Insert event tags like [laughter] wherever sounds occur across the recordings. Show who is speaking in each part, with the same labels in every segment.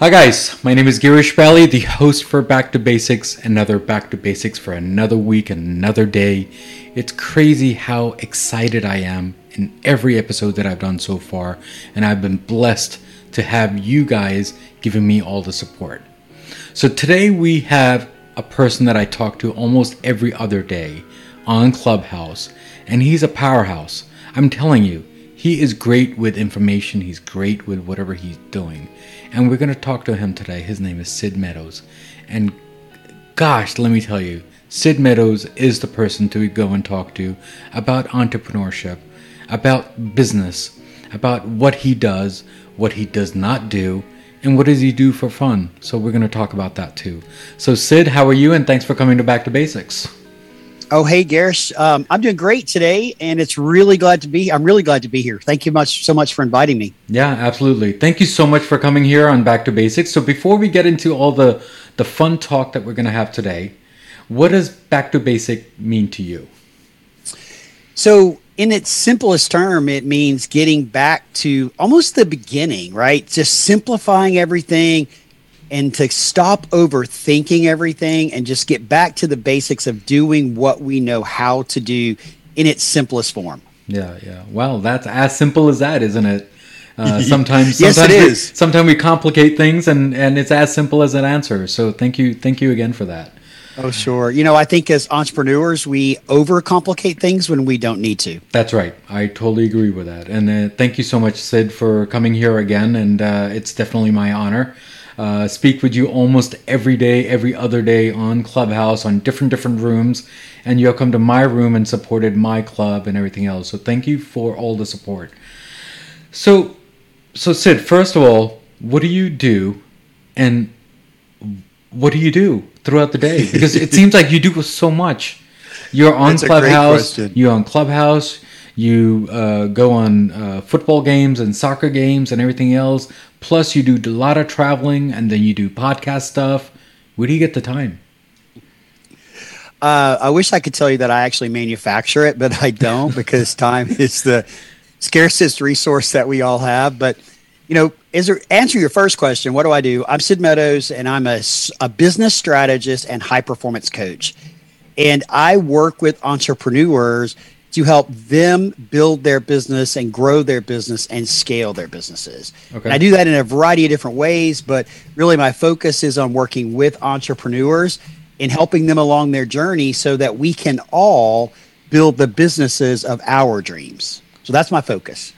Speaker 1: Hi guys, my name is Girish Bali, the host for Back to Basics, another Back to Basics for another week, another day. It's crazy how excited I am in every episode that I've done so far, and I've been blessed to have you guys giving me all the support. So today we have a person that I talk to almost every other day on Clubhouse, and he's a powerhouse. I'm telling you, he is great with information, he's great with whatever he's doing. And we're going to talk to him today. His name is Sid Meadows. And gosh, let me tell you, Sid Meadows is the person to go and talk to about entrepreneurship, about business, about what he does, what he does not do, and what does he do for fun. So we're going to talk about that too. So Sid, how are you? And thanks for coming to Back to Basics.
Speaker 2: Oh, hey, Garish. Um, I'm doing great today, and it's really glad to be. I'm really glad to be here. Thank you much so much for inviting me.
Speaker 1: Yeah, absolutely. Thank you so much for coming here on Back to Basics. So before we get into all the the fun talk that we're going to have today, what does Back to Basic mean to you?
Speaker 2: So, in its simplest term, it means getting back to almost the beginning, right? Just simplifying everything, and to stop overthinking everything and just get back to the basics of doing what we know how to do in its simplest form.
Speaker 1: Yeah, yeah. Well, that's as simple as that, isn't it? Uh, sometimes, [laughs]
Speaker 2: yes,
Speaker 1: sometimes
Speaker 2: it
Speaker 1: we. Sometimes we complicate things, and and it's as simple as an answer. So thank you, thank you again for that.
Speaker 2: Oh, sure. You know, I think as entrepreneurs, we overcomplicate things when we don't need to.
Speaker 1: That's right. I totally agree with that. And uh, thank you so much, Sid, for coming here again. And uh, it's definitely my honor uh, speak with you almost every day, every other day on Clubhouse, on different different rooms, and you'll come to my room and supported my club and everything else. So thank you for all the support. So, so Sid, first of all, what do you do, and what do you do throughout the day? [laughs] Because it seems like you do so much. You're on
Speaker 2: That's
Speaker 1: Clubhouse. You're on Clubhouse. You uh, go on uh, football games and soccer games and everything else. Plus, you do a lot of traveling and then you do podcast stuff. Where do you get the time?
Speaker 2: Uh, I wish I could tell you that I actually manufacture it, but I don't because [laughs] time is the scarcest resource that we all have. But you know, is there answer your first question? What do I do? I'm Sid Meadows, and I'm a, a business strategist and high performance coach, and I work with entrepreneurs to help them build their business and grow their business and scale their businesses. Okay. And I do that in a variety of different ways, but really my focus is on working with entrepreneurs and helping them along their journey so that we can all build the businesses of our dreams. So that's my focus.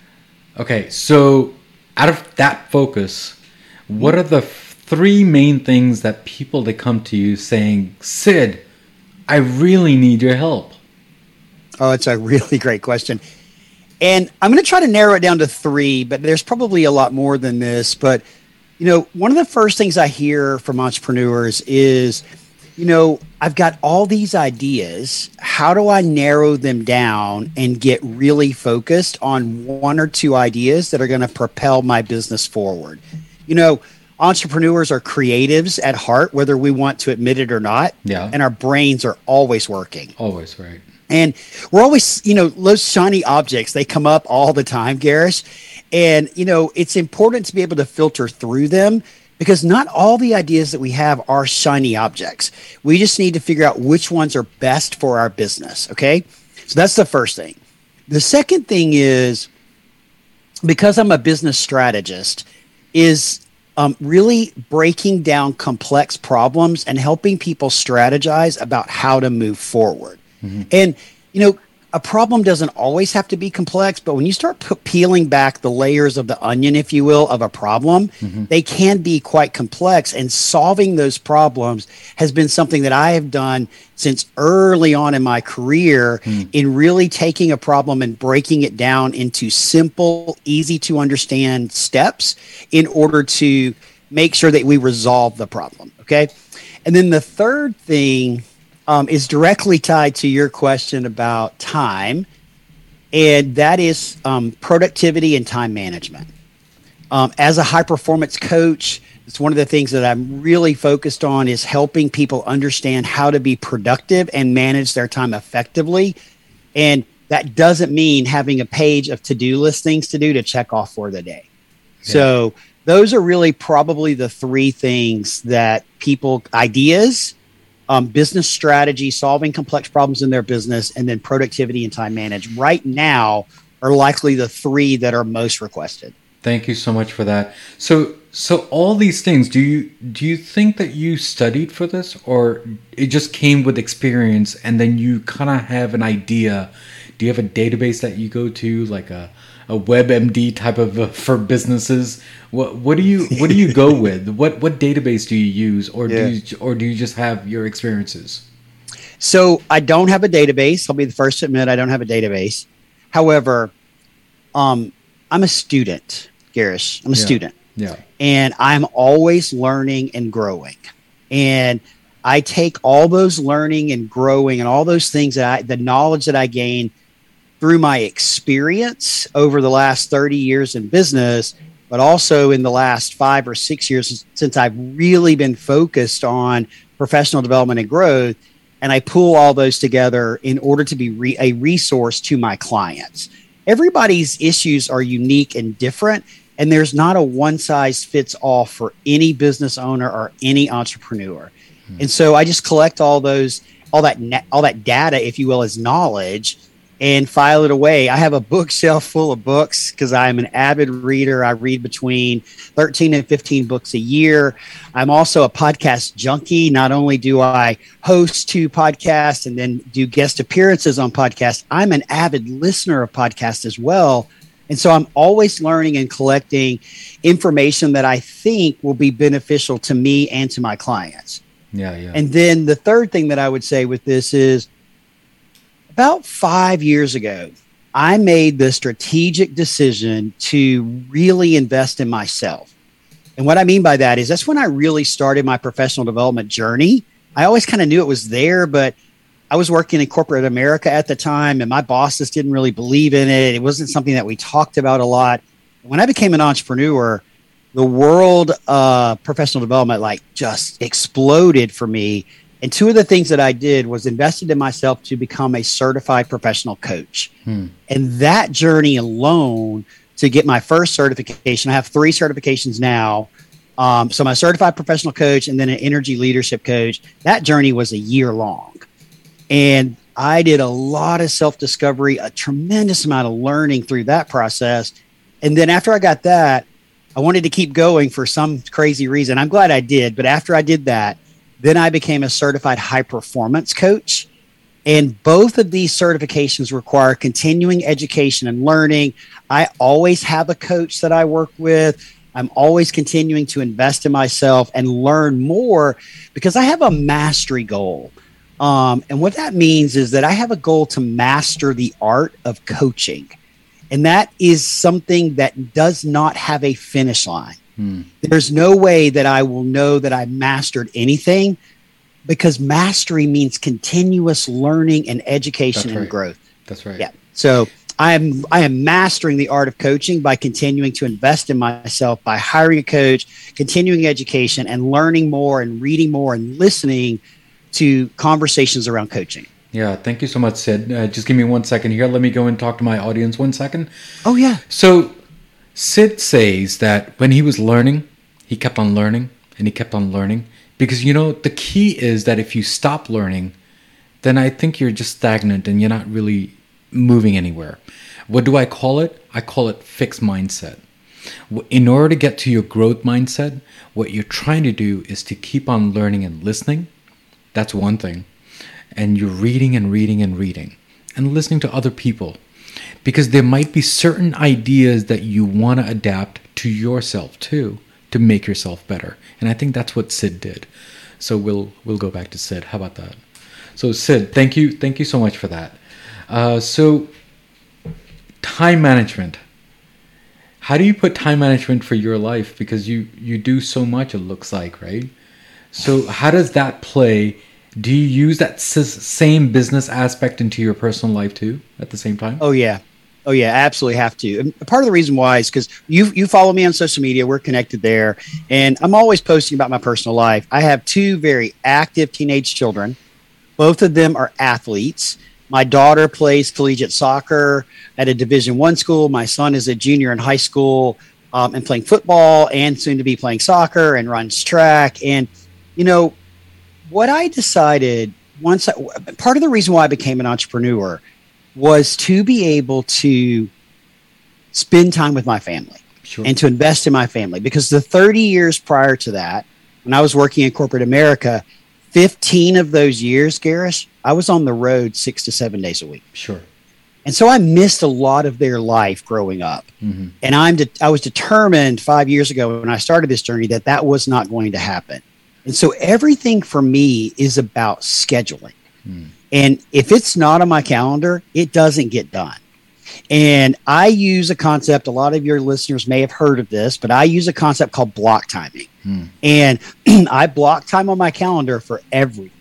Speaker 1: Okay, so out of that focus, what are the three main things that people that come to you saying, "Sid, I really need your help"?
Speaker 2: Oh, it's a really [laughs] great question. And I'm going to try to narrow it down to three, but there's probably a lot more than this. But, you know, one of the first things I hear from entrepreneurs is, you know, I've got all these ideas. How do I narrow them down and get really focused on one or two ideas that are going to propel my business forward? You know, entrepreneurs are creatives at heart, whether we want to admit it or not.
Speaker 1: Yeah.
Speaker 2: And our brains are always working.
Speaker 1: Always, right.
Speaker 2: And we're always, you know, those shiny objects, they come up all the time, Garish. And, you know, it's important to be able to filter through them because not all the ideas that we have are shiny objects. We just need to figure out which ones are best for our business. Okay. So that's the first thing. The second thing is because I'm a business strategist, is um, really breaking down complex problems and helping people strategize about how to move forward. Mm-hmm. And, you know, a problem doesn't always have to be complex, but when you start p- peeling back the layers of the onion, if you will, of a problem, mm-hmm. they can be quite complex. And solving those problems has been something that I have done since early on in my career mm. in really taking a problem and breaking it down into simple, easy to understand steps in order to make sure that we resolve the problem. Okay. And then the third thing um, is directly tied to your question about time, and that is um, productivity and time management. Um, as a high performance coach, it's one of the things that I'm really focused on is helping people understand how to be productive and manage their time effectively. And that doesn't mean having a page of to do list things to do to check off for the day. Yeah. So those are really probably the three things that people ideas um, business strategy solving complex problems in their business and then productivity and time management right now are likely the three that are most requested.
Speaker 1: Thank you so much for that. So so all these things do you do you think that you studied for this or it just came with experience and then you kind of have an idea? Do you have a database that you go to like a a WebMD type of uh, for businesses. What what do you what do you go [laughs] with? What what database do you use, or yeah. do you or do you just have your experiences?
Speaker 2: So I don't have a database. I'll be the first to admit I don't have a database. However, um, I'm a student, Garish. I'm a
Speaker 1: yeah.
Speaker 2: student.
Speaker 1: Yeah.
Speaker 2: And I'm always learning and growing. And I take all those learning and growing and all those things that I, the knowledge that I gain through my experience over the last 30 years in business, but also in the last five or six years since I've really been focused on professional development and growth. And I pull all those together in order to be re- a resource to my clients. Everybody's issues are unique and different, and there's not a one size fits all for any business owner or any entrepreneur. Hmm. And so I just collect all those, all that, all that data, if you will, as knowledge and file it away. I have a [laughs] bookshelf full of books because I'm an avid reader. I read between 13 and 15 books a year. I'm also a podcast junkie. Not only do I host two podcasts and then do guest appearances on podcasts, I'm an avid listener of podcasts as well. And so I'm always learning and collecting information that I think will be beneficial to me and to my clients.
Speaker 1: Yeah, yeah.
Speaker 2: And then the third thing that I would say with this is about five years ago, I made the strategic decision to really invest in myself. And what I mean by that is that's when I really started my professional development journey. I always kind of knew it was there, but I was working in corporate America at the time and my bosses didn't really believe in it. It wasn't something that we talked about a lot. When I became an entrepreneur, the world of professional development like just exploded for me and two of the things that I did was invested in myself to become a certified professional coach. Hmm. And that journey alone to get my first certification, I have three certifications now. Um, so, my certified professional coach and then an energy leadership coach, that journey was a year long. And I did a lot of self discovery, a tremendous amount of learning through that process. And then after I got that, I wanted to keep going for some crazy reason. I'm glad I did. But after I did that, then I became a certified high performance coach. And both of these certifications require continuing education and learning. I always have a coach that I work with. I'm always continuing to invest in myself and learn more because I have a mastery goal. Um, and what that means is that I have a goal to master the art of coaching. And that is something that does not have a finish line. There's no way that I will know that I mastered anything because mastery means continuous learning and education
Speaker 1: right.
Speaker 2: and growth.
Speaker 1: That's right.
Speaker 2: Yeah. So I am I am mastering the art of coaching by continuing to invest in myself by hiring a coach, continuing education and learning more and reading more and listening to conversations around coaching.
Speaker 1: Yeah, thank you so much, Sid. Uh, just give me one second here. Let me go and talk to my audience one second.
Speaker 2: Oh yeah.
Speaker 1: So Sid says that when he was learning, he kept on learning and he kept on learning because you know the key is that if you stop learning, then I think you're just stagnant and you're not really moving anywhere. What do I call it? I call it fixed mindset. In order to get to your growth mindset, what you're trying to do is to keep on learning and listening. That's one thing. And you're reading and reading and reading and listening to other people because there might be certain ideas that you want to adapt to yourself too to make yourself better. And I think that's what Sid did. So we'll we'll go back to Sid. How about that? So Sid, thank you thank you so much for that. Uh, so time management. How do you put time management for your life? Because you you do so much. It looks like right. So how does that play do you use that same business aspect into your personal life too at the same time?
Speaker 2: Oh yeah. Oh yeah, absolutely have to. And part of the reason why is because you you follow me on social media. We're connected there, and I'm always posting about my personal life. I have two very active teenage children. Both of them are athletes. My daughter plays collegiate soccer at a Division One school. My son is a junior in high school um, and playing football and soon to be playing soccer and runs track. And, you know, what I decided once, I, part of the reason why I became an entrepreneur was to be able to spend time with my family sure. and to invest in my family. Because the 30 years prior to that, when I was working in corporate America, 15 of those years, garish I was on the road six to seven days a week.
Speaker 1: Sure.
Speaker 2: And so I missed a lot of their life growing up. Mm-hmm. And I'm de- I was determined five years ago when I started this journey that that was not going to happen. And so everything for me is about scheduling. Mm. And if it's not on my calendar, it doesn't get done. And I use a concept, a lot of your listeners may have heard of this, but I use a concept called block timing. Hmm. And [clears throat] I block time on my calendar for everything.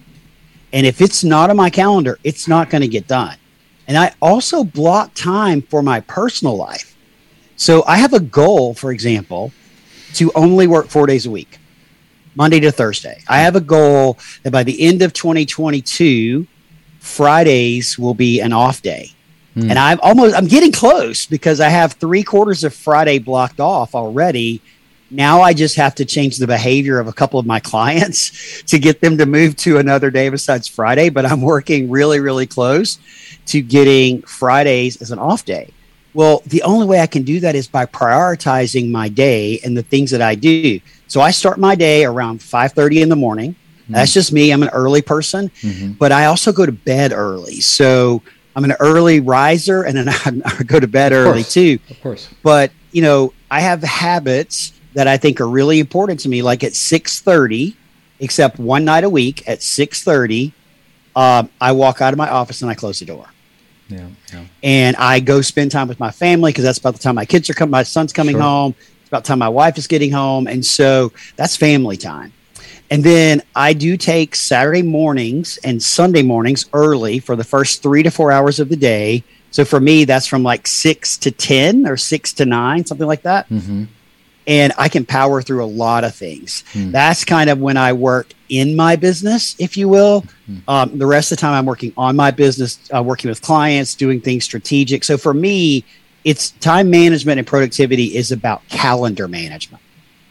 Speaker 2: And if it's not on my calendar, it's not going to get done. And I also block time for my personal life. So I have a goal, for example, to only work four days a week, Monday to Thursday. I have a goal that by the end of 2022, Fridays will be an off day. Mm. And I'm almost I'm getting close because I have three quarters of Friday blocked off already. Now I just have to change the behavior of a couple of my [laughs] clients to get them to move to another day besides Friday. But I'm working really, really close to getting Fridays as an off day. Well, the only way I can do that is by prioritizing my day and the things that I do. So I start my day around 5:30 in the morning. Mm-hmm. That's just me. I'm an early person, mm-hmm. but I also go to bed early. So I'm an early riser and then [laughs] I, go to bed early too.
Speaker 1: Of course.
Speaker 2: But, you know, I have habits that I think are really important to me, like at 6.30, except one night a week at 6.30, um, I walk out of my office and I close the door.
Speaker 1: Yeah, yeah.
Speaker 2: And I go spend time with my family because that's about the time my kids are coming, my son's coming sure. home. It's about time my wife is getting home. And so that's family time. And then I do take Saturday mornings and Sunday mornings early for the first three to four hours of the day. So for me, that's from like six to 10 or six to nine, something like that. Mm-hmm. And I can power through a lot of things. Mm. That's kind of when I work in my business, if you will. Mm. Um, the rest of the time, I'm working on my business, uh, working with clients, doing things strategic. So for me, it's time management and productivity is about calendar management.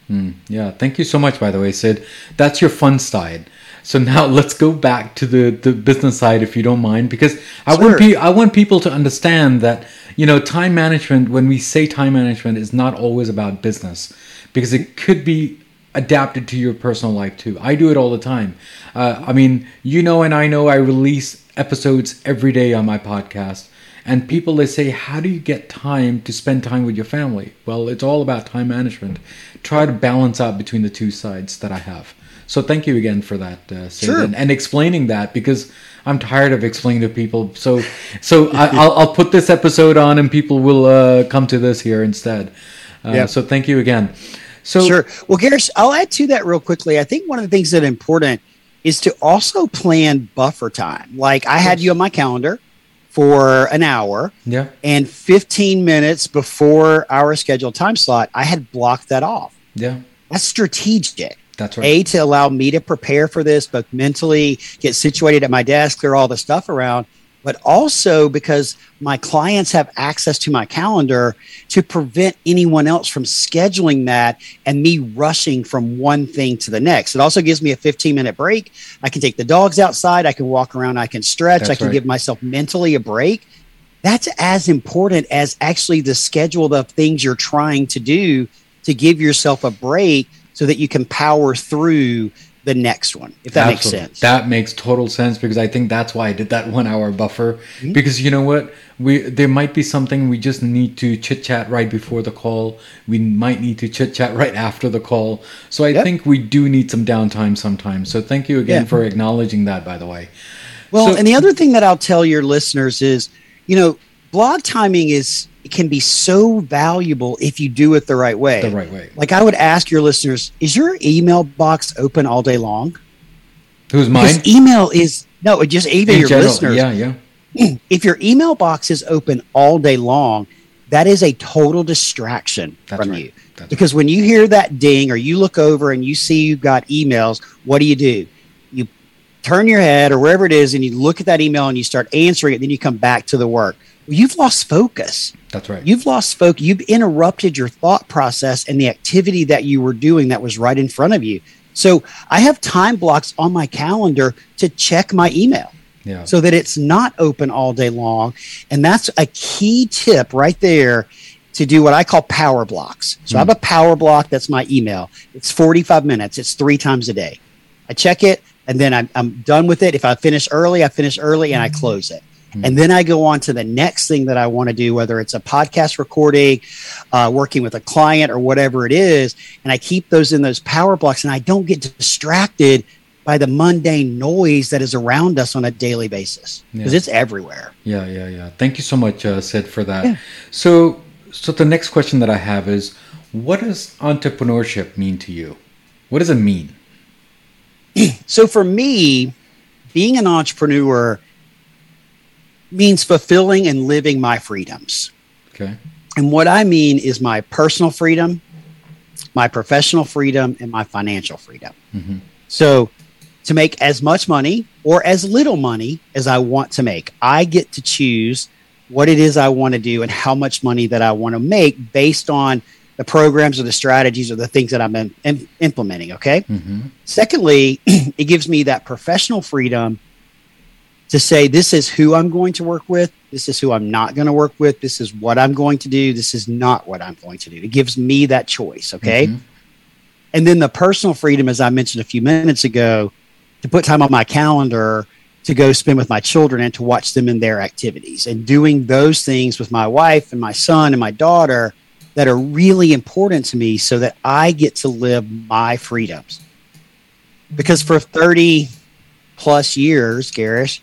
Speaker 1: Mm, yeah, thank you so much, by the way, Sid. That's your fun side. So now [laughs] let's go back to the, the business side, if you don't mind, because I sure. want pe- I want people to understand that you know time management. When we say time management, is not always about business, because it could be adapted to your personal life too. I do it all the time. Uh, I mean, you know, and I know I release episodes every day on my podcast. And people they say, how do you get time to spend time with your family? Well, it's all about time management. Try to balance out between the two sides that I have. So thank you again for that, uh,
Speaker 2: sure.
Speaker 1: and, and, explaining that because I'm tired of explaining to people. So, so I, [laughs] will I'll put this episode on, and people will uh, come to this here instead. Uh, yeah. So thank you again. So
Speaker 2: sure. Well, Garris, I'll add to that real quickly. I think one of the things that important is to also plan buffer time. Like I had you on my calendar for an hour.
Speaker 1: Yeah.
Speaker 2: And 15 minutes before our scheduled time slot, I had blocked that off.
Speaker 1: Yeah.
Speaker 2: That's strategic.
Speaker 1: That's right.
Speaker 2: A, to allow me to prepare for this, both mentally, get situated at my desk, clear all the stuff around, but also because my clients have access to my calendar to prevent anyone else from scheduling that and me rushing from one thing to the next. It also gives me a 15 minute break. I can take the dogs outside, I can walk around, I can stretch, That's I can right. give myself mentally a break. That's as important as actually the schedule of things you're trying to do to give yourself a break so that you can power through the next one, if that Absolutely. makes sense.
Speaker 1: That makes total sense because I think that's why I did that [laughs] one hour buffer. Mm-hmm. Because you know what? We there might be something we just need to chit chat right before the call. We might need to chit chat right after the call. So I yep. think we do need some downtime sometimes. So thank you again yeah. for acknowledging that by the way.
Speaker 2: Well, so, and the other thing that I'll tell your listeners is, you know, block timing is can be so valuable if you do it the right way.
Speaker 1: The right way.
Speaker 2: Like I would ask your listeners, is your email box open all day long?
Speaker 1: Who's mine?
Speaker 2: Because email is no, just even In your general, listeners.
Speaker 1: Yeah, yeah. [clears throat]
Speaker 2: If your email box is open all day long, that is a total distraction That's from right. you. That's because right. when you hear that ding or you look over and you see you've got emails, what do you do? You turn your head or wherever it is and you look at that email and you start answering it, then you come back to the work you've lost focus.
Speaker 1: That's right.
Speaker 2: You've lost focus. You've interrupted your thought process and the activity that you were doing that was right in front of you. So I have time blocks on my calendar to check my email. Yeah. So that it's not open all day long. And that's a key tip right there to do what I call power blocks. So. I have hmm. a power block that's my email. It's 45 minutes, it's three times a day. I check it and then I'm, I'm done with it. If I finish early, I finish early and I hmm. close it. Mm. And then I go on to the next thing that I want to do, whether it's a podcast recording, uh, working with a client, or whatever it is. And I keep those in those power blocks and I don't get distracted by the mundane noise that is around us on a daily basis because yeah. it's everywhere.
Speaker 1: Yeah, yeah, yeah. Thank you so much, uh, Sid, for that. Yeah. So, so the next question that I have is, what does entrepreneurship mean to you? What does it mean? [clears throat]
Speaker 2: so for me, being an entrepreneur means fulfilling and living my freedoms.
Speaker 1: Okay.
Speaker 2: And what I mean is my personal freedom, my professional freedom, and my financial freedom. Mm-hmm. So to make as much money or as little money as I want to make, I get to choose what it is I want to do and how much money that I want to make based on the programs or the strategies or the things that I'm in, in, implementing. Okay. Mm-hmm. Secondly, [clears throat] it gives me that professional freedom to say, this is who I'm going to work with. This is who I'm not going to work with. This is what I'm going to do. This is not what I'm going to do. It gives me that choice. Okay. Mm-hmm. And then the personal freedom, as I mentioned a few minutes ago, to put time on my calendar to go spend with my children and to watch them in their activities and doing those things with my wife and my son and my daughter that are really important to me so that I get to live my freedoms. Because for 30 plus years, Garish,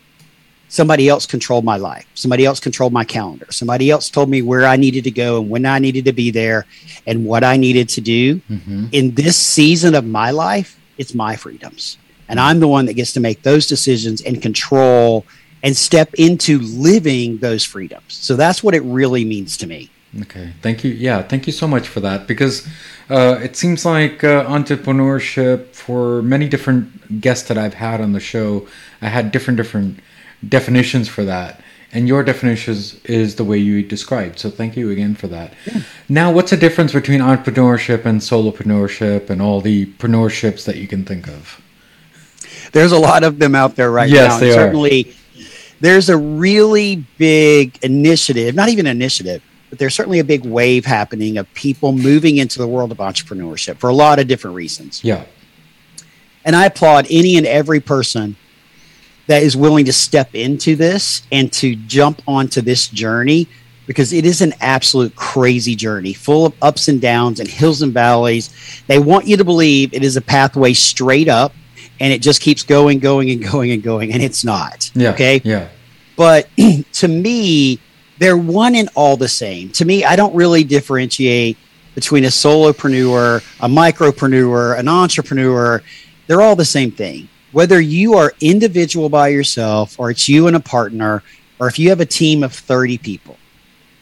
Speaker 2: somebody else controlled my life. Somebody else controlled my calendar. Somebody else told me where I needed to go and when I needed to be there and what I needed to do. Mm-hmm. In this season of my life, it's my freedoms. And I'm the one that gets to make those decisions and control and step into living those freedoms. So that's what it really means to me.
Speaker 1: Okay, thank you. Yeah, thank you so much for that because uh, it seems like uh, entrepreneurship for many different guests that I've had on the show, I had different different definitions for that, and your definition is the way you described. So thank you again for that. Yeah. Now, what's the difference between entrepreneurship and solopreneurship and all the preneurships that you can think of?
Speaker 2: There's a lot of them out there right
Speaker 1: yes,
Speaker 2: now.
Speaker 1: They
Speaker 2: certainly, are. there's a really big initiative, not even initiative but there's certainly a big wave happening of people moving into the world of entrepreneurship for a lot of different reasons.
Speaker 1: Yeah.
Speaker 2: And I applaud any and every person that is willing to step into this and to jump onto this journey because it is an absolute crazy journey full of ups and downs and hills and valleys. They want you to believe it is a pathway straight up and it just keeps going, going, and going and going, and it's not.
Speaker 1: Yeah.
Speaker 2: Okay.
Speaker 1: Yeah.
Speaker 2: But [clears throat] to me, they're one and all the same. To me, I don't really differentiate between a solopreneur, a micropreneur, an entrepreneur. They're all the same thing. Whether you are individual by yourself or it's you and a partner, or if you have a team of 30 people,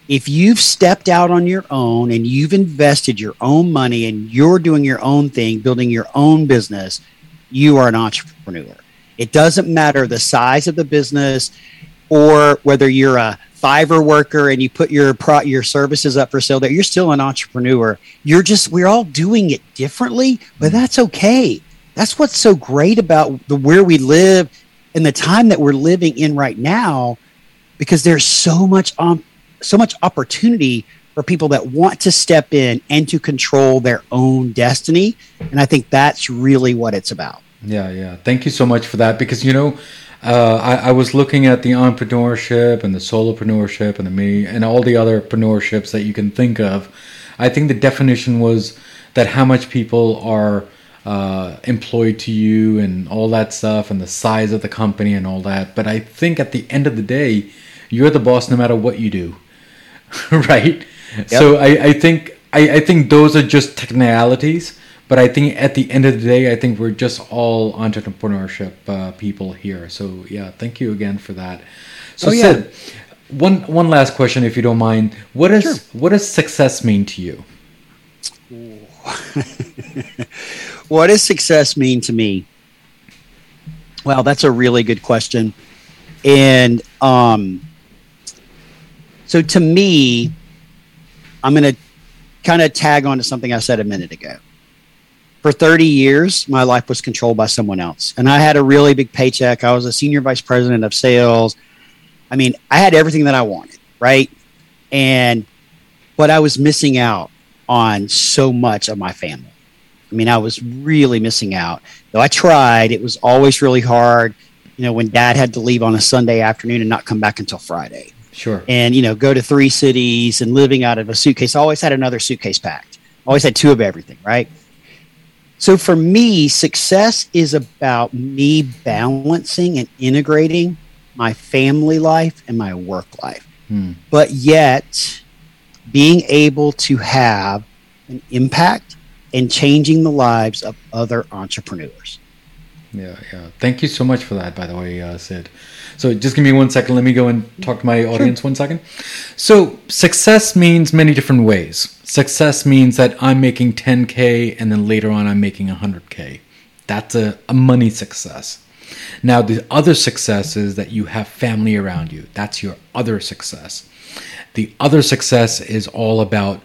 Speaker 2: if you've stepped out on your own and you've invested your own money and you're doing your own thing, building your own business, you are an entrepreneur. It doesn't matter the size of the business or whether you're a Fiverr worker and you put your pro, your services up for sale there, you're still an entrepreneur. You're just we're all doing it differently, but that's okay. That's what's so great about the where we live and the time that we're living in right now, because there's so much um so much opportunity for people that want to step in and to control their own destiny. And I think that's really what it's about.
Speaker 1: Yeah, yeah. Thank you so much for that because you know uh, I, I, was looking at the entrepreneurship and the solopreneurship and the me and all the other entrepreneurships that you can think of. I think the definition was that how much people are uh, employed to you and all that stuff and the size of the company and all that. But I think at the end of the day, you're the boss no matter what you do, [laughs] right? Yep. So I, I think I, I think those are just technicalities but I think at the end of the day, I think we're just all entrepreneurship uh, people here. So yeah, thank you again for that. So oh, yeah. Sid, one one last question, if you don't mind. What is sure. what does success mean to you? [laughs]
Speaker 2: what does success mean to me? Well, that's a really good question, and um, So to me, I'm going to kind of tag on to something I said a minute ago. For 30 years, my life was controlled by someone else. And I had a really big paycheck. I was a senior vice president of sales. I mean, I had everything that I wanted, right? And, but I was missing out on so much of my family. I mean, I was really missing out. Though I tried, it was always really hard. You know, when dad had to leave on a Sunday afternoon and not come back until Friday.
Speaker 1: Sure.
Speaker 2: And, you know, go to three cities and living out of a suitcase. I always had another suitcase packed. Always had two of everything, right? So for me, success is about me balancing and integrating my family life and my work life. Hmm. But yet being able to have an impact and changing the lives of other entrepreneurs.
Speaker 1: Yeah, yeah. Thank you so much for that, by the way, uh, Sid. So just give me one second. Let me go and talk to my audience sure. one second. So success means many different ways. Success means that I'm making 10K and then later on I'm making 100K. That's a, a money success. Now, the other success is that you have family around you. That's your other success. The other success is all about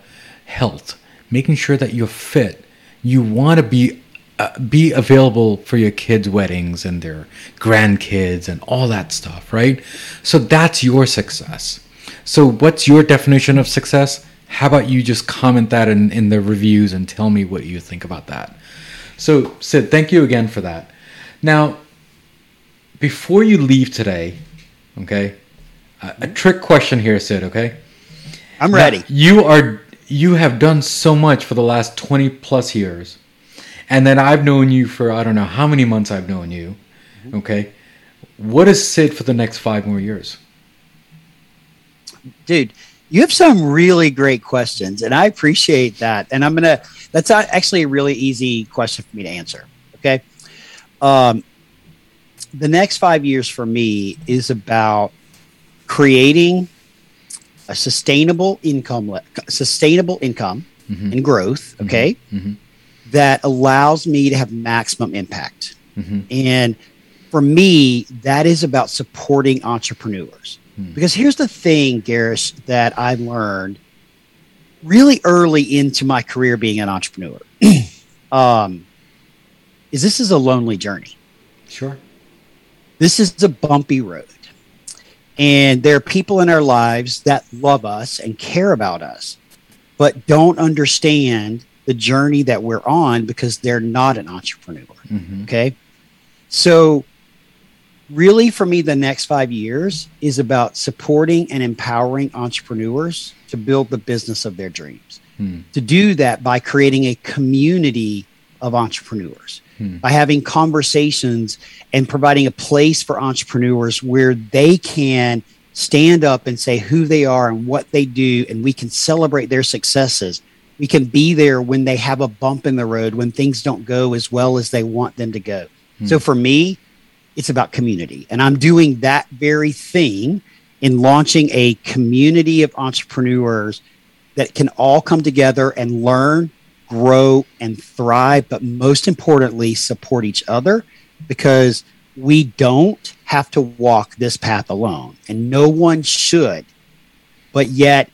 Speaker 1: health, making sure that you're fit. You want to be uh, be available for your kids' weddings and their grandkids and all that stuff, right? So that's your success. So, what's your definition of success? How about you just comment that in, in the reviews and tell me what you think about that? So, Sid, thank you again for that. Now, before you leave today, okay, a, trick question here, Sid, okay?
Speaker 2: I'm ready. Now,
Speaker 1: you are you have done so much for the last 20 plus years and then I've known you for I don't know how many months I've known you. Mm-hmm. Okay. What is Sid for the next five more years?
Speaker 2: Dude, you have some really great questions, and I appreciate that. And I'm gonna that's actually a really easy question for me to answer. Okay. Um, the next five years for me is about creating a sustainable income, sustainable income mm-hmm. and growth. Okay. Mm-hmm. mm-hmm that allows me to have maximum impact. Mm-hmm. And for me, that is about supporting entrepreneurs. Mm-hmm. Because here's the thing, Garish, that I learned really early into my career being an entrepreneur. [clears throat] um, is this is a lonely journey.
Speaker 1: Sure.
Speaker 2: This is a bumpy road. And there are people in our lives that love us and care about us, but don't understand the journey that we're on because they're not an entrepreneur. Mm-hmm. Okay. So, really, for me, the next five years is about supporting and empowering entrepreneurs to build the business of their dreams. Mm. To do that by creating a community of entrepreneurs, mm. by having conversations and providing a place for entrepreneurs where they can stand up and say who they are and what they do, and we can celebrate their successes we can be there when they have a bump in the road when things don't go as well as they want them to go hmm. so for me it's about community and i'm doing that very thing in launching a community of entrepreneurs that can all come together and learn grow and thrive but most importantly support each other because we don't have to walk this path alone and no one should but yet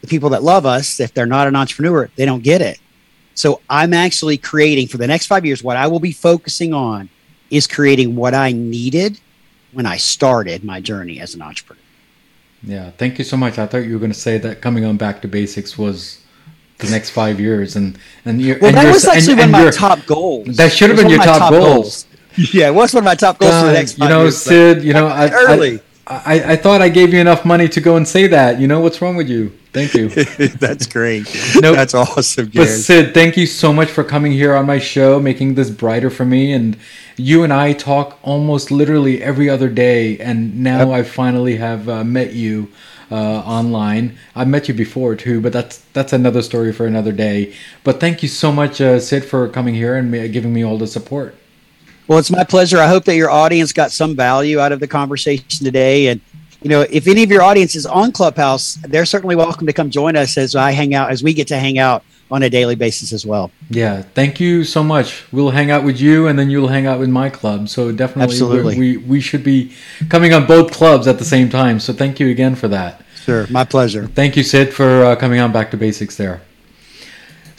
Speaker 2: the people that love us, if they're not an entrepreneur, they don't get it. So I'm actually creating for the next five years, what I will be focusing on is creating what I needed when I started my journey as an entrepreneur.
Speaker 1: Yeah, thank you so much. I thought you were going to say that coming on back to basics was the next five years, and and
Speaker 2: you well, and that was actually and, one of my top goals.
Speaker 1: That should have been your top, top goals. goals.
Speaker 2: Yeah, it was one of my top goals uh, for the next.
Speaker 1: five you know,
Speaker 2: years,
Speaker 1: Sid. You know, I, early. I, I thought I gave you enough money to go and say that. You know, what's wrong with you? Thank you. [laughs]
Speaker 2: That's great. Nope. That's awesome.
Speaker 1: Gary. But Sid, thank you so much for coming here on my show, making this brighter for me. And you and I talk almost literally every other day. And now yep. I finally have uh, met you uh, online. I've met you before too, but that's that's another story for another day. But thank you so much, uh, Sid, for coming here and giving me all the support.
Speaker 2: Well, it's my pleasure. I hope that your audience got some value out of the conversation today. And, you know, if any of your audience is on Clubhouse, they're certainly welcome to come join us as I hang out, as we get to hang out on a daily basis as well.
Speaker 1: Yeah, thank you so much. We'll hang out with you, and then you'll hang out with my club. So definitely,
Speaker 2: Absolutely.
Speaker 1: we we should be coming on both clubs at the same time. So thank you again for that.
Speaker 2: Sure, my pleasure.
Speaker 1: Thank you, Sid, for uh, coming on back to basics there.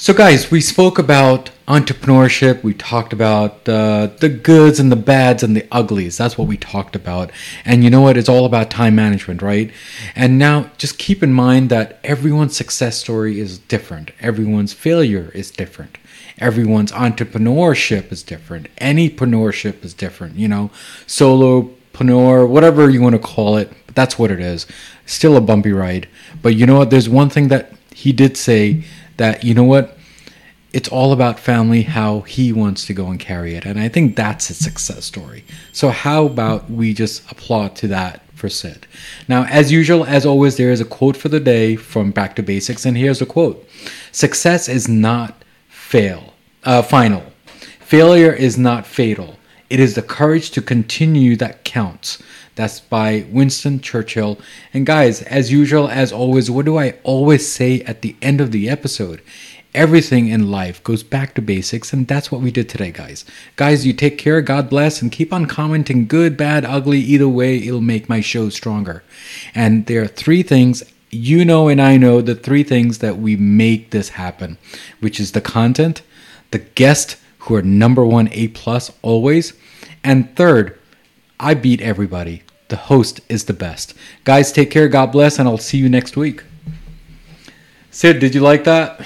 Speaker 1: So, guys, we spoke about entrepreneurship. We talked about uh, the goods and the bads and the uglies. That's what we talked about. And you know what? It's all about time management, right? And now just keep in mind that everyone's success story is different, everyone's failure is different. Everyone's entrepreneurship is different. Anypreneurship is different, you know, solopreneur, whatever you want to call it. But that's what it is. Still a bumpy ride. But you know what? There's one thing that he did say that you know what? It's all about family how he wants to go and carry it. And i think that's a success story. So how about we just applaud to that for sid? Now as usual as always there is a quote for the day from back to basics and here's a quote. Success is not fail uh, final. Failure is not fatal. It is the courage to continue that counts that's by Winston Churchill. And guys, as usual, as always, what do I always say at the end of the episode? Everything in life goes back to basics, and that's what we did today, guys. Guys, you take care, God bless, and keep on commenting good, bad, ugly, either way, it'll make my show stronger. And there are three things you know and I know the three things that we make this happen, which is the content, the guest who are number one A plus always, and third, I beat everybody. The host is the best. Guys, take care. God bless, and I'll see you next week. Sid, did you like that?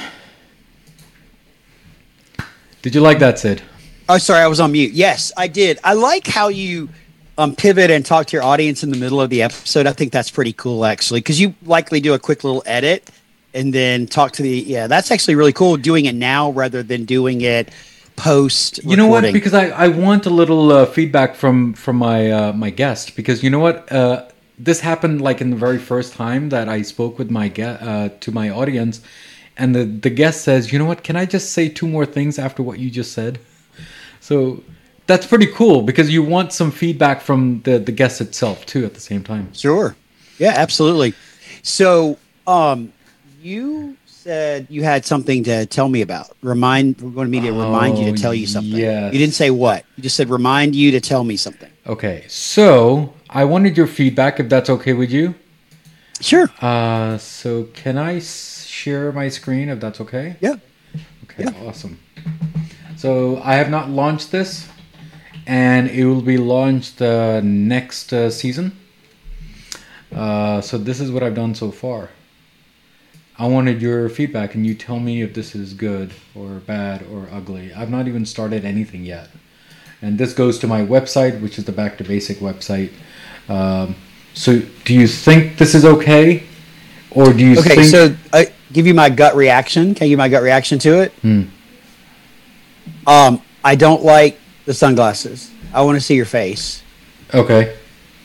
Speaker 1: Did you like that, Sid?
Speaker 2: Oh, sorry, I was on mute. Yes, I did. I like how you um, pivot and talk to your audience in the middle of the episode. I think that's pretty cool, actually, because you likely do a quick little edit and then talk to the. Yeah, that's actually really cool doing it now rather than doing it post.
Speaker 1: You know what? Because I, I want a little uh, feedback from from my uh, my guest because you know what uh, this happened like in the very first time that I spoke with my guest uh, to my audience, and the the guest says, you know what? Can I just say two more things after what you just said? So that's pretty cool because you want some feedback from the the guest itself too at the same time.
Speaker 2: Sure. Yeah, absolutely. So, um, you said you had something to tell me about. Remind we're going to me to remind you to tell you something.
Speaker 1: yes.
Speaker 2: You didn't say what. You just said remind you to tell me something.
Speaker 1: Okay, so I wanted your feedback if that's okay with you.
Speaker 2: Sure.
Speaker 1: Uh, so can I share my screen if that's okay?
Speaker 2: Yeah.
Speaker 1: Okay,
Speaker 2: Yeah.
Speaker 1: awesome. So I have not launched this, and it will be launched uh, next uh, season. Uh, so this is what I've done so far. I wanted your feedback, and you tell me if this is good or bad or ugly. I've not even started anything yet, and this goes to my website, which is the Back to Basic website. Um, so, do you think this is okay, or do you
Speaker 2: Okay,
Speaker 1: think?
Speaker 2: so I give you my gut reaction. Can I give you my gut reaction to it?
Speaker 1: Hmm.
Speaker 2: Um, I don't like the sunglasses. I want to see your face.
Speaker 1: okay.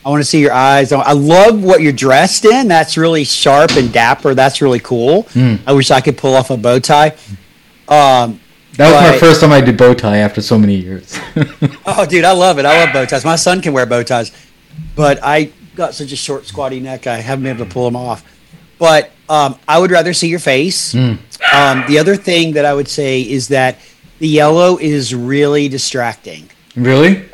Speaker 2: I want to see your eyes. I love what you're dressed in. That's really sharp and dapper. That's really cool.
Speaker 1: Hmm.
Speaker 2: I wish I could pull off a bow tie. Um,
Speaker 1: That was my first time I did bow tie after so many years. [laughs]
Speaker 2: oh, dude, I love it. I love bow ties. My son can wear bow ties, but I got such a short, squatty neck. I haven't been able to pull them off. But um, I would rather see your face.
Speaker 1: Mm.
Speaker 2: Um, the other thing that I would say is that the yellow is really distracting.
Speaker 1: really?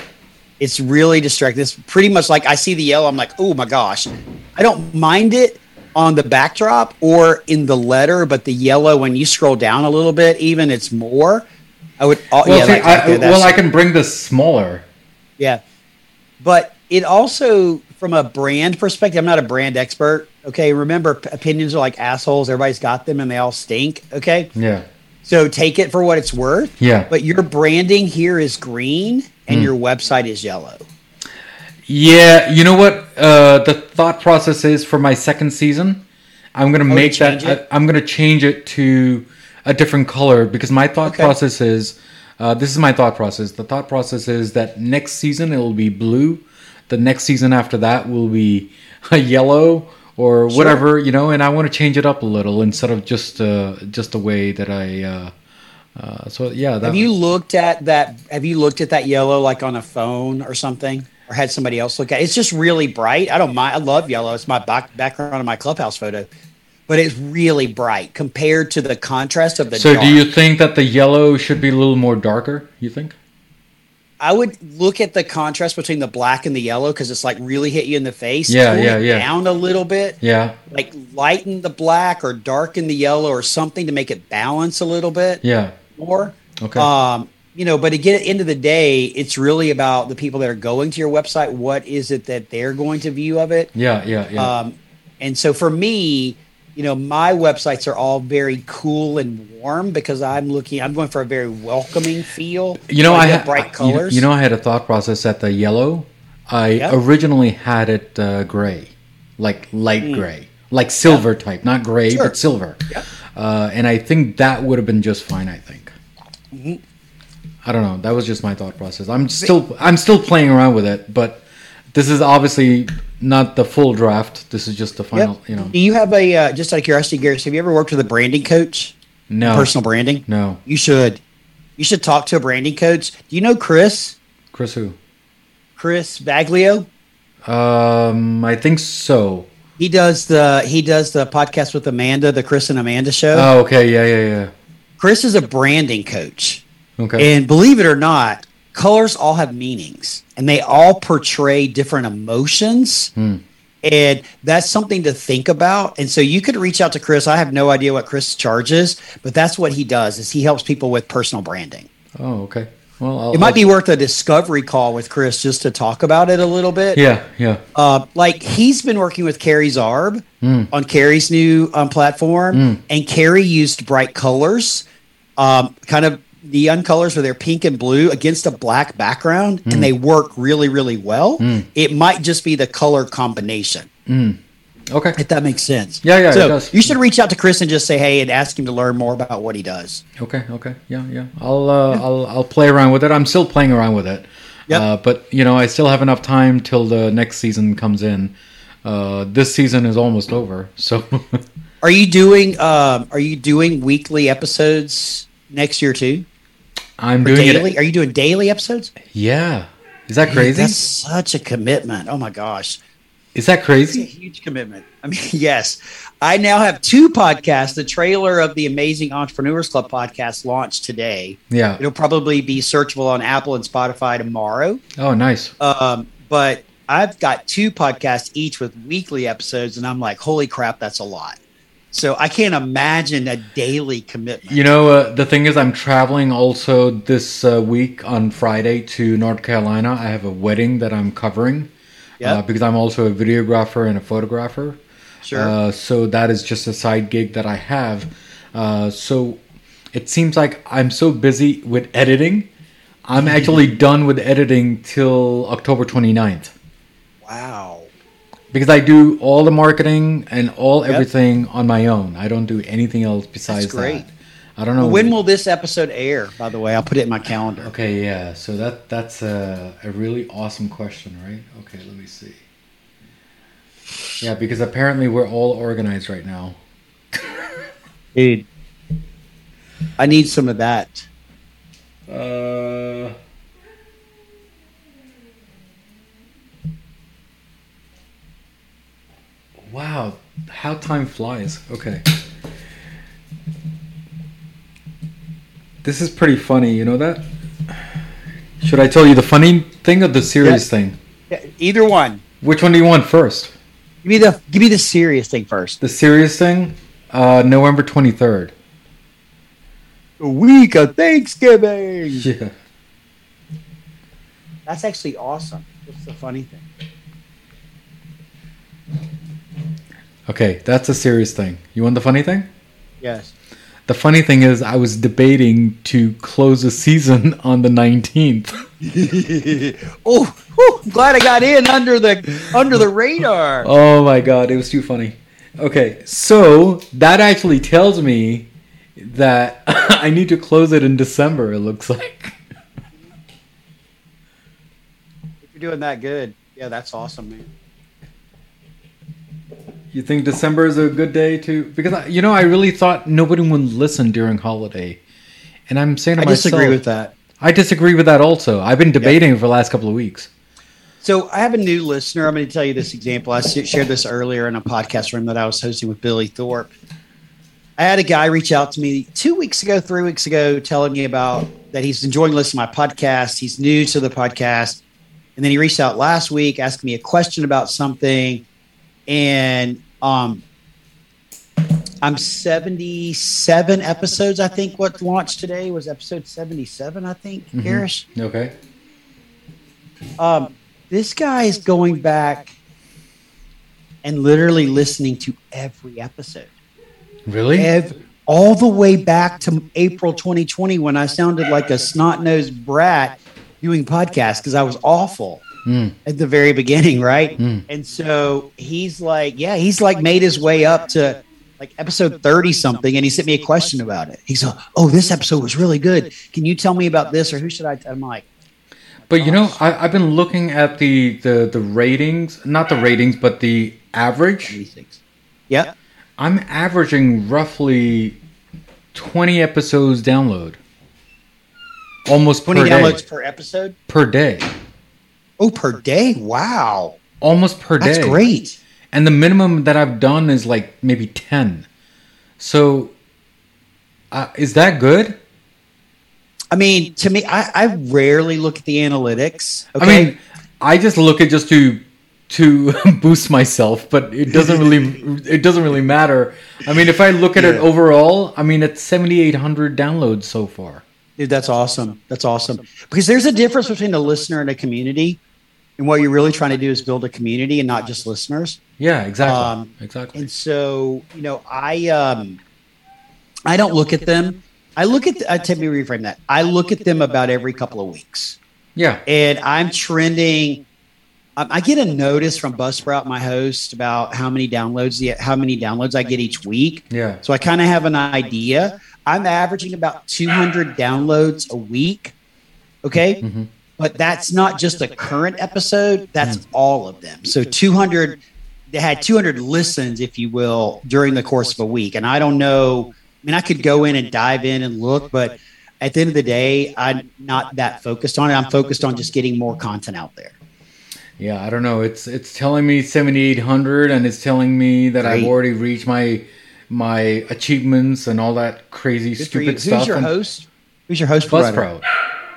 Speaker 2: It's really distracting. It's pretty much like I see the yellow. I'm like, oh my gosh. I don't mind it on the backdrop or in the letter, but the yellow, when you scroll down a little bit, even it's more. I would. Oh,
Speaker 1: Well,
Speaker 2: yeah,
Speaker 1: see,
Speaker 2: like
Speaker 1: I,
Speaker 2: there,
Speaker 1: well, I can bring this smaller.
Speaker 2: yeah. But it also, from a brand perspective, I'm not a brand expert. Okay. Remember, opinions are like assholes. Everybody's got them and they all stink. Okay.
Speaker 1: Yeah.
Speaker 2: So take it for what it's worth.
Speaker 1: Yeah.
Speaker 2: But your branding here is green and
Speaker 1: Hmm.
Speaker 2: your website is yellow.
Speaker 1: Yeah, you know what? Uh, the thought process is for my second season, I'm gonna
Speaker 2: Oh,
Speaker 1: make that.
Speaker 2: change?
Speaker 1: I, am gonna change it to a different color because my thought
Speaker 2: Okay.
Speaker 1: process is. Uh, this is my thought process. The thought process is that next season it will be blue. The next season after that will be a [laughs] yellow or
Speaker 2: Sure.
Speaker 1: whatever, you know. And I want to change it up a little instead of just uh, just the way that I. Uh, so yeah, that,
Speaker 2: Have you looked at that? Have you looked at that yellow like on a phone or something, or had somebody else look at? it? It's just really bright. I don't mind. I love yellow. It's my back, background of my clubhouse photo. but it's really bright compared to the contrast of the.
Speaker 1: So,
Speaker 2: dark.
Speaker 1: do you think that the yellow should be a little more darker? You think?
Speaker 2: I would look at the contrast between the black and the yellow because it's like really hit you in the face.
Speaker 1: Yeah,
Speaker 2: Tone
Speaker 1: yeah, yeah.
Speaker 2: Down a little bit,
Speaker 1: Yeah,
Speaker 2: like lighten the black or darken the yellow or something to make it balance a little bit
Speaker 1: yeah.
Speaker 2: More.
Speaker 1: Okay.
Speaker 2: Um, you know, but again, at the end of the day, it's really about the people that are going to your website. What is it that they're going to view of it?
Speaker 1: yeah, yeah, yeah.
Speaker 2: Um, and so for me, you know, my websites are all very cool and warm because I'm looking, I'm going for a very welcoming feel.
Speaker 1: you know,
Speaker 2: So
Speaker 1: I
Speaker 2: get
Speaker 1: had
Speaker 2: bright colors.
Speaker 1: You, know, I had a thought process at the yellow. I
Speaker 2: Yep.
Speaker 1: originally had it uh, gray, like light gray, like silver type, not gray.
Speaker 2: Sure.
Speaker 1: but silver.
Speaker 2: Yeah.
Speaker 1: Uh, and I think that would have been just fine. I think.
Speaker 2: Mm-hmm.
Speaker 1: I don't know. That was just my thought process. I'm still I'm still playing around with it, but this is obviously not the full draft. This is just the final.
Speaker 2: Yep.
Speaker 1: You know,
Speaker 2: Do you have a, uh, just out of curiosity, Garrett, have you ever worked with a branding coach?
Speaker 1: no,
Speaker 2: Personal branding?
Speaker 1: no.
Speaker 2: You should. You should talk to a branding coach. Do you know Chris?
Speaker 1: Chris, who?
Speaker 2: Chris Baglio?
Speaker 1: Um, I think so.
Speaker 2: He does the he does the podcast with Amanda, the Chris and Amanda show.
Speaker 1: Oh, okay. Yeah, yeah, yeah.
Speaker 2: Chris is a branding coach.
Speaker 1: Okay.
Speaker 2: And believe it or not, colors all have meanings and they all portray different emotions.
Speaker 1: Hmm.
Speaker 2: And that's something to think about. And so you could reach out to Chris. I have no idea what Chris charges, but that's what he does is he helps people with personal branding.
Speaker 1: oh, okay. Well, I'll,
Speaker 2: It might
Speaker 1: I'll-
Speaker 2: be worth a discovery call with Chris just to talk about it a little bit.
Speaker 1: Yeah, yeah.
Speaker 2: Uh, like he's been working with Carrie Zarb
Speaker 1: Hmm.
Speaker 2: on Carrie's new um, platform, and Carrie used bright colors, um, kind of neon colors where they're pink and blue against a black background,
Speaker 1: Hmm.
Speaker 2: and they work really, really well. It might just be the color combination,
Speaker 1: Okay.
Speaker 2: if that makes sense.
Speaker 1: Yeah, yeah, it
Speaker 2: So
Speaker 1: does.
Speaker 2: you should reach out to Chris and just say hey and ask him to learn more about what he does.
Speaker 1: Okay. Okay. Yeah. Yeah. I'll uh, I'll I'll play around with it. I'm still playing around with it.
Speaker 2: Yep.
Speaker 1: Uh, but you know, I still have enough time till the next season comes in. Uh, this season is almost over, so [laughs]
Speaker 2: Are you doing um, Are you doing weekly episodes next year too?
Speaker 1: I'm
Speaker 2: Or
Speaker 1: doing
Speaker 2: daily?
Speaker 1: it.
Speaker 2: Are you doing daily episodes?
Speaker 1: Yeah. Is that crazy?
Speaker 2: That's such a commitment. Oh my gosh.
Speaker 1: Is that
Speaker 2: It's a
Speaker 1: crazy?
Speaker 2: huge commitment. I mean, [laughs] yes. I now have two podcasts. The trailer of the Amazing Entrepreneurs Club podcast launched today.
Speaker 1: Yeah.
Speaker 2: It'll probably be searchable on Apple and Spotify tomorrow.
Speaker 1: Oh, nice.
Speaker 2: Um, but I've got two podcasts each with weekly episodes, and I'm like, holy crap, that's a lot. So I can't imagine a daily commitment.
Speaker 1: You know, uh, the thing is, I'm traveling also this uh, week on Friday to North Carolina. I have a wedding that I'm covering
Speaker 2: Yeah.
Speaker 1: uh, because I'm also a videographer and a photographer.
Speaker 2: Sure.
Speaker 1: Uh, so that is just a side gig that I have. Uh, so it seems like I'm so busy with editing. I'm [laughs] actually done with editing till October 29th
Speaker 2: wow.
Speaker 1: because I do all the marketing and all
Speaker 2: Yep.
Speaker 1: everything on my own. I don't do anything else besides That's
Speaker 2: great.
Speaker 1: that. I don't know
Speaker 2: When will this episode air, by the way? I'll put it in my calendar.
Speaker 1: Okay, yeah. So that that's a, a really awesome question, right? Okay, let me see. Yeah, because apparently we're all organized right now.
Speaker 2: Dude. I need some of that.
Speaker 1: Uh, wow, how time flies. Okay. This is pretty funny, you know that? Should I tell you the funny thing or the serious
Speaker 2: Yeah.
Speaker 1: thing?
Speaker 2: Yeah, Either one.
Speaker 1: Which one do you want first?
Speaker 2: Give me the give me the serious thing first.
Speaker 1: The serious thing? Uh, November 23rd.
Speaker 2: The week of Thanksgiving.
Speaker 1: Yeah.
Speaker 2: That's actually awesome. What's the funny thing?
Speaker 1: Okay, that's a serious thing. You want the funny thing?
Speaker 2: Yes.
Speaker 1: The funny thing is, I was debating to close the season [laughs] on the 19th. [laughs]
Speaker 2: oh, whew, I'm glad I got in under the under the radar. [laughs]
Speaker 1: Oh my god, it was too funny. Okay, so that actually tells me that I need to close it in December, it looks like.
Speaker 2: If you're doing that good, yeah, that's awesome, man.
Speaker 1: You think December is a good day to because I, you know I really thought nobody would listen during holiday, and I'm saying to
Speaker 2: I
Speaker 1: myself,
Speaker 2: disagree with that.
Speaker 1: I disagree with that also. I've been debating it for the last couple of weeks.
Speaker 2: So I have a new listener. I'm going to tell you this example. I shared this earlier in a podcast room that I was hosting with Billy Thorpe. I had a guy reach out to me two weeks ago, three weeks ago, telling me about that he's enjoying listening to my podcast. He's new to the podcast. And then he reached out last week asking me a question about something. And um, I'm 77 episodes, I think, what launched today was episode 77, I think, mm
Speaker 1: Okay.
Speaker 2: Um, this guy is going back and literally listening to every episode.
Speaker 1: Really?
Speaker 2: Every, all the way back to April 2020 when I sounded like a snot nosed brat doing podcasts because I was awful mm. at the very beginning, right? Mm. And so he's like, yeah, he's like made his way up to like episode 30 something and he sent me a question about it. He's like, oh, this episode was really good. Can you tell me about this or who should I? T-? I'm like,
Speaker 1: but you know, I, have been looking at the, the the ratings, not the ratings, but the average.
Speaker 2: Yeah.
Speaker 1: I'm averaging roughly 20 episodes download. Almost 20 per downloads
Speaker 2: day. per episode?
Speaker 1: Per day.
Speaker 2: Oh, per day? Wow.
Speaker 1: Almost per
Speaker 2: That's
Speaker 1: day.
Speaker 2: That's great.
Speaker 1: And the minimum that I've done is like maybe 10. So uh, is that good?
Speaker 2: I mean, to me, I, I rarely look at the analytics.
Speaker 1: Okay? I mean, I just look at just to to [laughs] boost myself, but it doesn't really it doesn't really matter. I mean, if I look at yeah. it overall, I mean, it's 7800 downloads so far.
Speaker 2: Dude, that's awesome. That's awesome. Because there's a difference between a listener and a community. And what you're really trying to do is build a community and not just listeners.
Speaker 1: Yeah, exactly. Um, exactly.
Speaker 2: And so, you know, I um I don't look at them. I look at I tell me reframe that. I look at them about every couple of weeks.
Speaker 1: Yeah.
Speaker 2: And I'm trending I get a notice from Buzzsprout, my host, about how many downloads the, how many downloads I get each week.
Speaker 1: Yeah.
Speaker 2: So I kind of have an idea. I'm averaging about 200 downloads a week. Okay. Mm-hmm. But that's not just a current episode. That's mm. all of them. So 200. They had 200 listens, if you will, during the course of a week. And I don't know. I mean, I could go in and dive in and look, but at the end of the day, I'm not that focused on it. I'm focused on just getting more content out there.
Speaker 1: Yeah, I don't know. It's it's telling me 7800 and it's telling me that Great. I've already reached my my achievements and all that crazy Good stupid
Speaker 2: Who's
Speaker 1: stuff.
Speaker 2: Who's your host? Who's your host?
Speaker 1: Buzzsprout.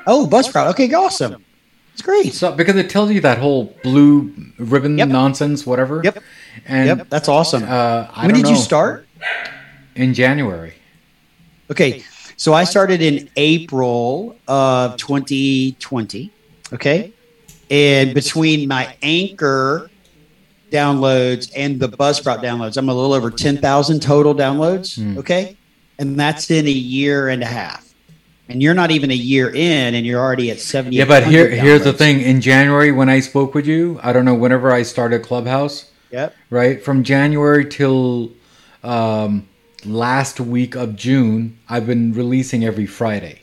Speaker 2: Oh, Buzzsprout. Okay, awesome. It's great.
Speaker 1: So because it tells you that whole blue ribbon yep. nonsense, whatever.
Speaker 2: Yep. And yep, that's awesome.
Speaker 1: Uh,
Speaker 2: when did know. you start?
Speaker 1: In January.
Speaker 2: Okay, so I started in April of 2020. Okay, and between my Anchor downloads and the Buzzsprout downloads, I'm a little over 10,000 total downloads. Mm. Okay. And that's in a year and a half. And you're not even a year in, and you're already at 70.
Speaker 1: Yeah, but here, here's the thing. In January, when I spoke with you, I don't know, whenever I started Clubhouse,
Speaker 2: yep.
Speaker 1: right? From January till um, last week of June, I've been releasing every Friday.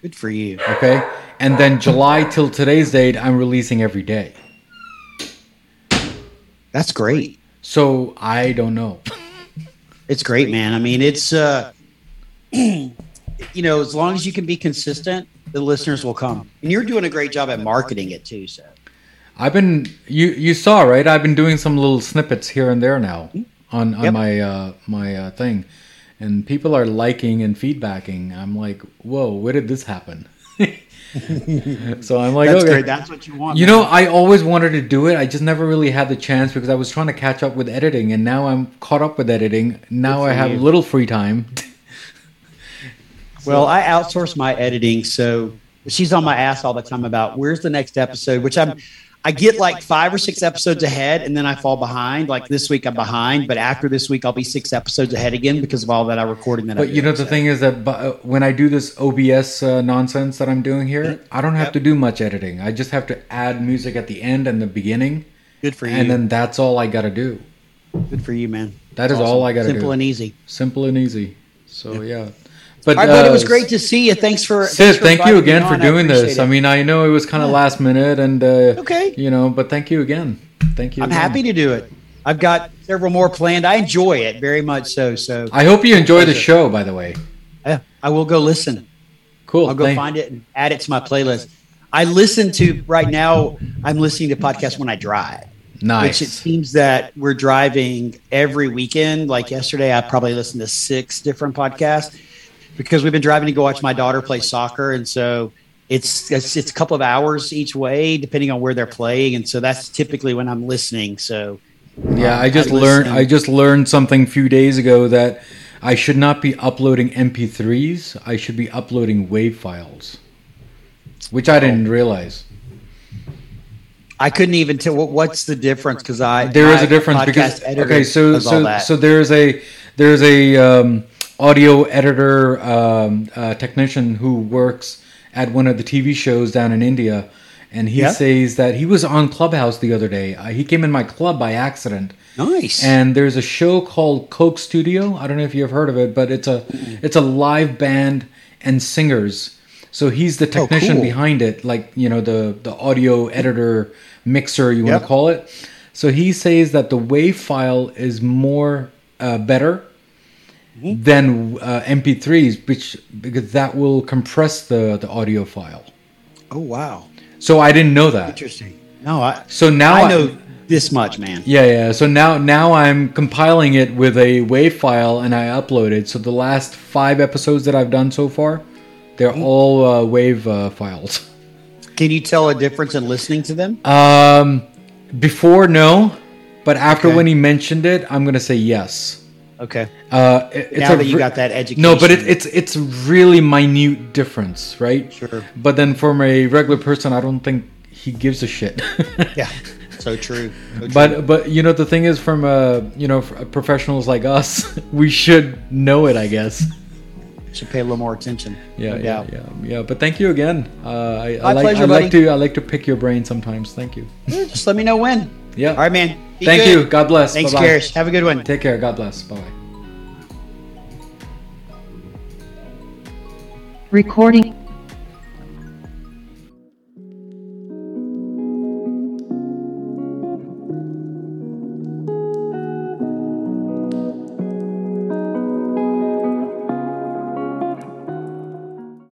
Speaker 2: Good for you.
Speaker 1: Okay. And then July till today's date, I'm releasing every day.
Speaker 2: That's great.
Speaker 1: So I don't know.
Speaker 2: It's great, man. I mean, it's uh, [clears throat] you know, as long as you can be consistent, the listeners will come. And you're doing a great job at marketing it too. So
Speaker 1: I've been you you saw right. I've been doing some little snippets here and there now on on yep. my uh, my uh, thing and people are liking and feedbacking. I'm like, whoa, where did this happen? [laughs] so I'm like,
Speaker 2: That's okay. great. That's what you want.
Speaker 1: You man. know, I always wanted to do it. I just never really had the chance because I was trying to catch up with editing, and now I'm caught up with editing. Now I have you. little free time. [laughs]
Speaker 2: well, I outsource my editing, so she's on my ass all the time about where's the next episode, which I'm I get like five or six episodes ahead and then I fall behind. Like this week I'm behind, but after this week I'll be six episodes ahead again because of all that I recorded. That
Speaker 1: but you know the thing is that uh, when I do this OBS uh, nonsense that I'm doing here, I don't have yep. to do much editing. I just have to add music at the end and the beginning.
Speaker 2: Good for you.
Speaker 1: And then that's all I got to do.
Speaker 2: Good for you, man.
Speaker 1: That that's is awesome. all I got to do.
Speaker 2: Simple and easy.
Speaker 1: Simple and easy. So yeah.
Speaker 2: But, right, uh, it was great to see you. Thanks for
Speaker 1: Sid. Thanks for thank you again for doing I this. It. I mean, I know it was kind of yeah. last minute, and uh,
Speaker 2: okay,
Speaker 1: you know, but thank you again. Thank you.
Speaker 2: I'm
Speaker 1: again.
Speaker 2: happy to do it. I've got several more planned. I enjoy it very much. So, so
Speaker 1: I hope you enjoy the show. By the way,
Speaker 2: yeah, I will go listen.
Speaker 1: Cool.
Speaker 2: I'll go Thank find it and add it to my playlist. I listen to right now. I'm listening to podcasts when I drive.
Speaker 1: Nice.
Speaker 2: Which it seems that we're driving every weekend. Like yesterday, I probably listened to six different podcasts because we've been driving to go watch my daughter play soccer, and so it's it's, it's a couple of hours each way, depending on where they're playing, and so that's typically when I'm listening. So
Speaker 1: yeah,
Speaker 2: um,
Speaker 1: I just
Speaker 2: I
Speaker 1: learned. I just learned something a few days ago that I should not be uploading MP3s. I should be uploading WAV files, which I didn't realize.
Speaker 2: I couldn't even tell what, what's the difference because I
Speaker 1: There is a difference because okay, so so so there's a there's a um, audio editor um, uh, technician who works at one of the TV shows down in India, and he
Speaker 2: Yeah.
Speaker 1: says that he was on Clubhouse the other day. Uh, he came in my club by accident,
Speaker 2: nice.
Speaker 1: and there's a show called Coke Studio. I don't know if you've heard of it, but it's a it's a live band and singers. So he's the technician
Speaker 2: Oh, cool.
Speaker 1: behind it, like you know the the audio editor mixer you want to call it. So he says that the WAV file is more uh, better
Speaker 2: Mm-hmm.
Speaker 1: than uh, MP3s, which because that will compress the the audio file.
Speaker 2: oh wow,
Speaker 1: So I didn't know that.
Speaker 2: interesting. No, I
Speaker 1: So now
Speaker 2: I know this much, man.
Speaker 1: Yeah, yeah. So now now I'm compiling it with a WAV file and I upload it. So the last five episodes that I've done so far, they're
Speaker 2: Mm-hmm.
Speaker 1: all uh, WAV uh, files.
Speaker 2: Can you tell a difference in listening to them?
Speaker 1: Um, before no, but after
Speaker 2: Okay.
Speaker 1: when he mentioned it, I'm gonna say yes.
Speaker 2: Okay.
Speaker 1: Uh, it-
Speaker 2: now that you got that education.
Speaker 1: no, but it, it's it's really minute difference, right?
Speaker 2: Sure.
Speaker 1: But then from a regular person, I don't think he gives a shit. [laughs]
Speaker 2: yeah, so true. So true.
Speaker 1: But but you know the thing is from uh you know professionals like us [laughs] we should know it I guess
Speaker 2: should pay a little more attention.
Speaker 1: yeah
Speaker 2: no
Speaker 1: yeah, yeah yeah but thank you again uh, I, I
Speaker 2: My
Speaker 1: like
Speaker 2: pleasure,
Speaker 1: I like
Speaker 2: buddy.
Speaker 1: to I like to pick your brain sometimes thank you
Speaker 2: Just let me know when.
Speaker 1: yeah
Speaker 2: All right, man. Be
Speaker 1: thank
Speaker 2: good.
Speaker 1: you God bless
Speaker 2: Thanks,
Speaker 1: Bye-bye.
Speaker 2: Garish. Have a good one.
Speaker 1: take care God bless bye bye
Speaker 3: Recording